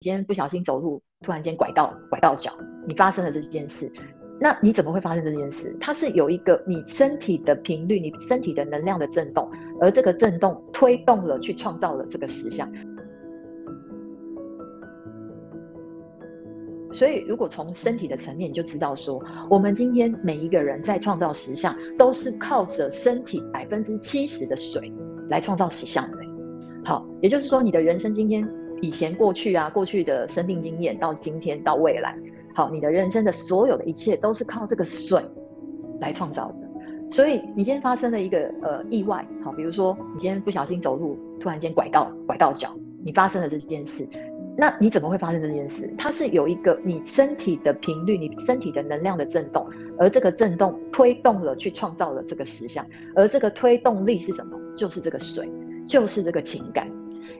今天不小心走路，突然间拐到拐到脚，你发生了这件事，那你怎么会发生这件事？它是有一个你身体的频率，你身体的能量的震动，而这个震动推动了去创造了这个实相。所以，如果从身体的层面，你就知道说，我们今天每一个人在创造实相，都是靠着身体百分之七十的水来创造实相的。好，也就是说，你的人生今天。以前过去啊，过去的生命经验到今天到未来，好，你的人生的所有的一切都是靠这个水来创造的。所以你今天发生了一个呃意外，好，比如说你今天不小心走路，突然间拐到拐到脚，你发生了这件事，那你怎么会发生这件事？它是有一个你身体的频率，你身体的能量的震动，而这个震动推动了去创造了这个实相，而这个推动力是什么？就是这个水，就是这个情感。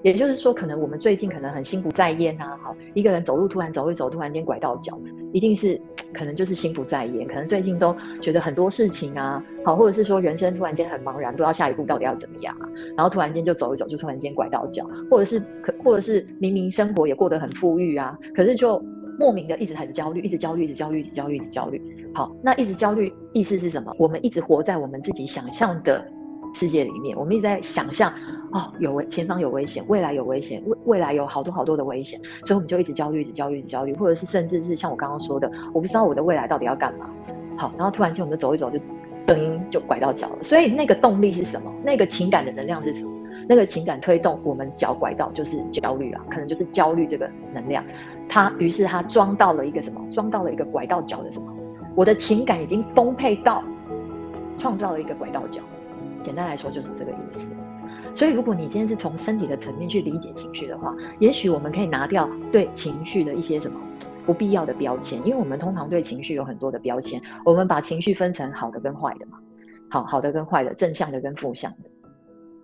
也就是说，可能我们最近可能很心不在焉啊，好，一个人走路突然走一走，突然间拐到脚，一定是可能就是心不在焉，可能最近都觉得很多事情啊，好，或者是说人生突然间很茫然，不知道下一步到底要怎么样啊，然后突然间就走一走，就突然间拐到脚，或者是可，或者是明明生活也过得很富裕啊，可是就莫名的一直很焦虑，一直焦虑，一直焦虑，一直焦虑，一直焦虑。好，那一直焦虑意思是什么？我们一直活在我们自己想象的世界里面，我们一直在想象。哦，有危，前方有危险，未来有危险，未未来有好多好多的危险，所以我们就一直焦虑，一直焦虑，一直焦虑，或者是甚至是像我刚刚说的，我不知道我的未来到底要干嘛。好，然后突然间我们就走一走，就噔就拐到脚了。所以那个动力是什么？那个情感的能量是什么？那个情感推动我们脚拐到，就是焦虑啊，可能就是焦虑这个能量。它于是它装到了一个什么？装到了一个拐到脚的什么？我的情感已经丰沛到创造了一个拐到脚。简单来说就是这个意思。所以，如果你今天是从身体的层面去理解情绪的话，也许我们可以拿掉对情绪的一些什么不必要的标签，因为我们通常对情绪有很多的标签，我们把情绪分成好的跟坏的嘛，好好的跟坏的，正向的跟负向的。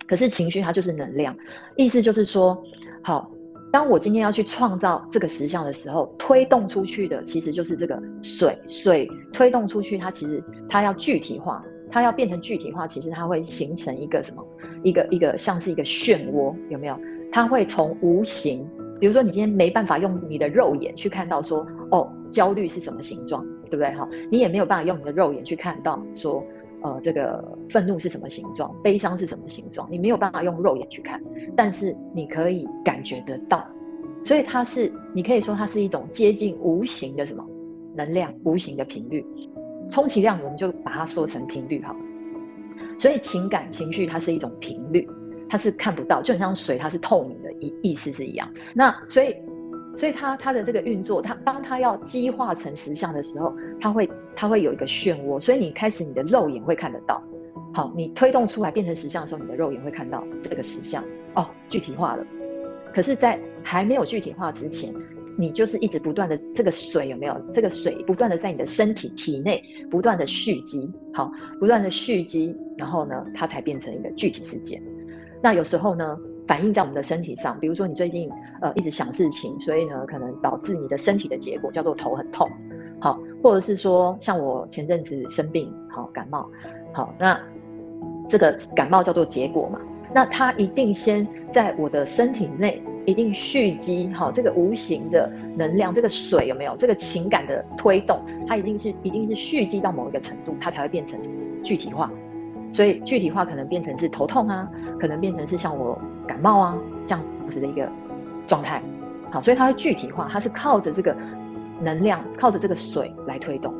可是情绪它就是能量，意思就是说，好，当我今天要去创造这个实像的时候，推动出去的其实就是这个水，水推动出去，它其实它要具体化，它要变成具体化，其实它会形成一个什么？一个一个像是一个漩涡，有没有？它会从无形，比如说你今天没办法用你的肉眼去看到说，哦，焦虑是什么形状，对不对？哈，你也没有办法用你的肉眼去看到说，呃，这个愤怒是什么形状，悲伤是什么形状，你没有办法用肉眼去看，但是你可以感觉得到，所以它是，你可以说它是一种接近无形的什么能量，无形的频率，充其量我们就把它说成频率好。所以情感情绪它是一种频率，它是看不到，就很像水，它是透明的，意意思是一样。那所以，所以它它的这个运作，它当它要激化成实相的时候，它会它会有一个漩涡，所以你开始你的肉眼会看得到。好，你推动出来变成实相的时候，你的肉眼会看到这个实相哦，具体化了。可是，在还没有具体化之前。你就是一直不断的这个水有没有？这个水不断的在你的身体体内不断的蓄积，好，不断的蓄积，然后呢，它才变成一个具体事件。那有时候呢，反映在我们的身体上，比如说你最近呃一直想事情，所以呢，可能导致你的身体的结果叫做头很痛，好，或者是说像我前阵子生病，好感冒，好，那这个感冒叫做结果嘛？那它一定先在我的身体内。一定蓄积好这个无形的能量，这个水有没有这个情感的推动？它一定是一定是蓄积到某一个程度，它才会变成具体化。所以具体化可能变成是头痛啊，可能变成是像我感冒啊这样子的一个状态。好，所以它会具体化，它是靠着这个能量，靠着这个水来推动。